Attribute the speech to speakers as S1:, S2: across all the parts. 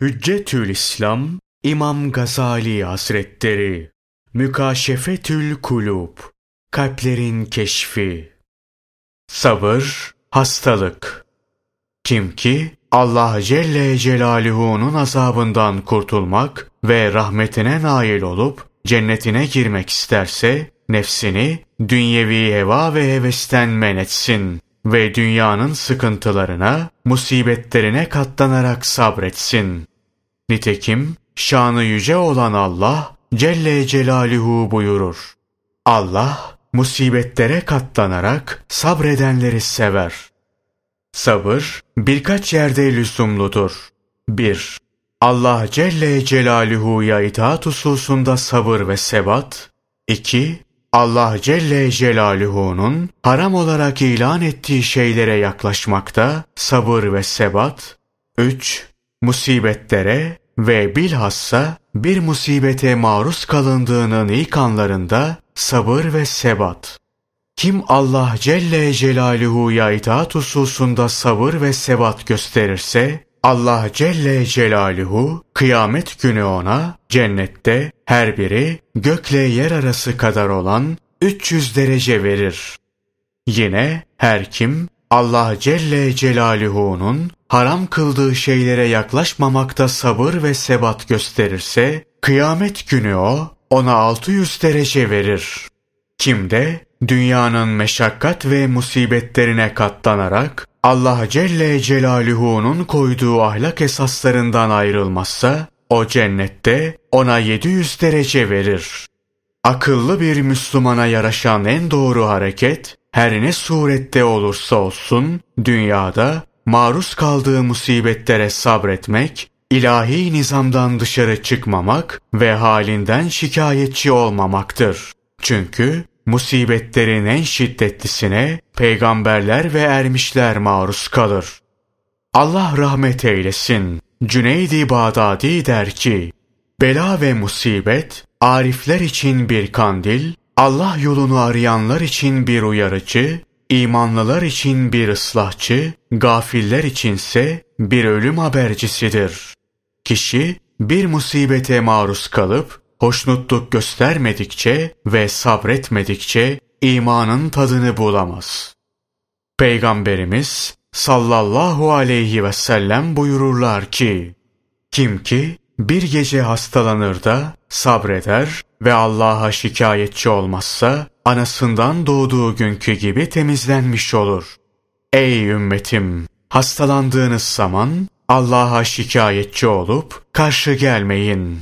S1: Hüccetül İslam İmam Gazali Hazretleri. Mükaşefetül Kulub Kalplerin Keşfi. Sabır, hastalık. Kim ki Allah Celle Celaluhu'nun azabından kurtulmak ve rahmetine nail olup cennetine girmek isterse nefsini dünyevi heva ve hevesten men etsin ve dünyanın sıkıntılarına, musibetlerine katlanarak sabretsin. Nitekim şanı yüce olan Allah Celle Celaluhu buyurur. Allah musibetlere katlanarak sabredenleri sever. Sabır birkaç yerde lüzumludur. 1. Allah Celle Celaluhu'ya itaat hususunda sabır ve sebat. 2. Allah Celle Celaluhu'nun haram olarak ilan ettiği şeylere yaklaşmakta sabır ve sebat. 3. Musibetlere ve bilhassa bir musibete maruz kalındığının ilk anlarında sabır ve sebat. Kim Allah Celle Celaluhu'ya itaat hususunda sabır ve sebat gösterirse, Allah Celle Celaluhu kıyamet günü ona cennette her biri gökle yer arası kadar olan 300 derece verir. Yine her kim Allah Celle Celaluhu'nun haram kıldığı şeylere yaklaşmamakta sabır ve sebat gösterirse, kıyamet günü o ona 600 derece verir. Kim de dünyanın meşakkat ve musibetlerine katlanarak Allah Celle Celaluhu'nun koyduğu ahlak esaslarından ayrılmazsa, o cennette ona 700 derece verir. Akıllı bir Müslümana yaraşan en doğru hareket, her ne surette olursa olsun, dünyada maruz kaldığı musibetlere sabretmek, ilahi nizamdan dışarı çıkmamak ve halinden şikayetçi olmamaktır. Çünkü musibetlerin en şiddetlisine peygamberler ve ermişler maruz kalır. Allah rahmet eylesin. Cüneydi Bağdadi der ki, Bela ve musibet, arifler için bir kandil, Allah yolunu arayanlar için bir uyarıcı, imanlılar için bir ıslahçı, gafiller içinse bir ölüm habercisidir. Kişi bir musibete maruz kalıp hoşnutluk göstermedikçe ve sabretmedikçe imanın tadını bulamaz. Peygamberimiz sallallahu aleyhi ve sellem buyururlar ki, kim ki bir gece hastalanır da sabreder ve Allah'a şikayetçi olmazsa anasından doğduğu günkü gibi temizlenmiş olur. Ey ümmetim! Hastalandığınız zaman Allah'a şikayetçi olup karşı gelmeyin.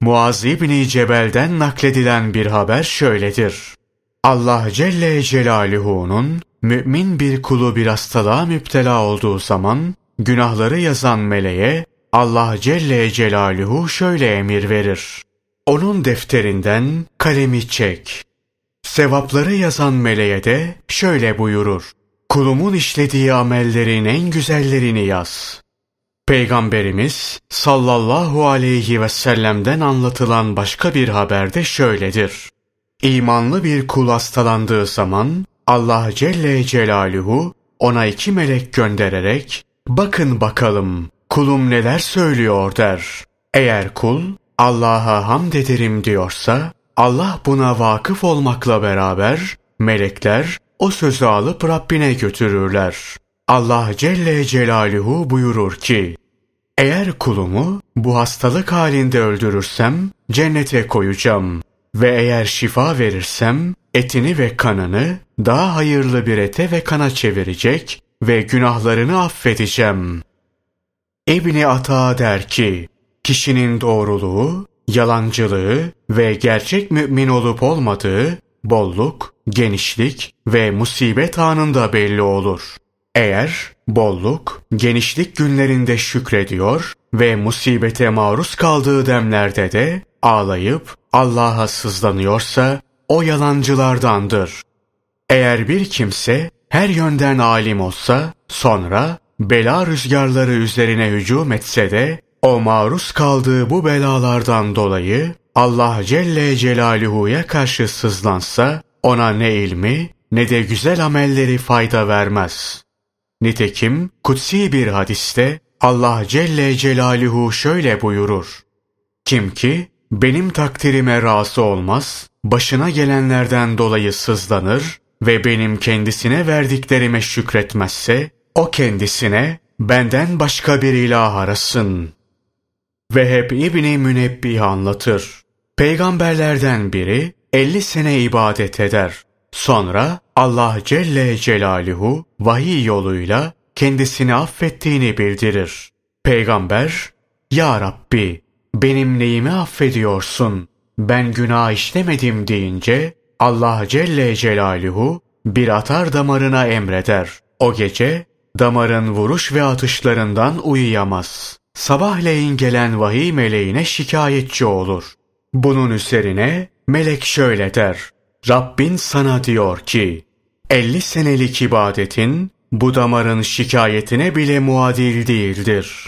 S1: Muaz İbni Cebel'den nakledilen bir haber şöyledir. Allah Celle Celaluhu'nun mümin bir kulu bir hastalığa müptela olduğu zaman günahları yazan meleğe Allah Celle Celaluhu şöyle emir verir. Onun defterinden kalemi çek. Sevapları yazan meleğe de şöyle buyurur. Kulumun işlediği amellerin en güzellerini yaz. Peygamberimiz sallallahu aleyhi ve sellem'den anlatılan başka bir haberde şöyledir. İmanlı bir kul hastalandığı zaman Allah Celle Celaluhu ona iki melek göndererek bakın bakalım kulum neler söylüyor der. Eğer kul Allah'a hamd ederim diyorsa Allah buna vakıf olmakla beraber melekler o sözü alıp Rabbine götürürler. Allah Celle Celaluhu buyurur ki, eğer kulumu bu hastalık halinde öldürürsem cennete koyacağım ve eğer şifa verirsem etini ve kanını daha hayırlı bir ete ve kana çevirecek ve günahlarını affedeceğim. İbni Ata der ki, kişinin doğruluğu, yalancılığı ve gerçek mümin olup olmadığı bolluk, genişlik ve musibet anında belli olur. Eğer bolluk, genişlik günlerinde şükrediyor ve musibete maruz kaldığı demlerde de ağlayıp Allah'a sızlanıyorsa o yalancılardandır. Eğer bir kimse her yönden alim olsa sonra bela rüzgarları üzerine hücum etse de o maruz kaldığı bu belalardan dolayı Allah Celle Celaluhu'ya karşı sızlansa ona ne ilmi ne de güzel amelleri fayda vermez. Nitekim kutsi bir hadiste Allah Celle Celaluhu şöyle buyurur. Kim ki benim takdirime razı olmaz, başına gelenlerden dolayı sızlanır ve benim kendisine verdiklerime şükretmezse, o kendisine benden başka bir ilah arasın. Ve hep İbni Münebbih anlatır. Peygamberlerden biri 50 sene ibadet eder. Sonra Allah Celle Celaluhu vahiy yoluyla kendisini affettiğini bildirir. Peygamber, Ya Rabbi benim neyimi affediyorsun? Ben günah işlemedim deyince Allah Celle Celaluhu bir atar damarına emreder. O gece damarın vuruş ve atışlarından uyuyamaz. Sabahleyin gelen vahiy meleğine şikayetçi olur. Bunun üzerine melek şöyle der. Rabbin sana diyor ki, 50 senelik ibadetin bu damarın şikayetine bile muadil değildir.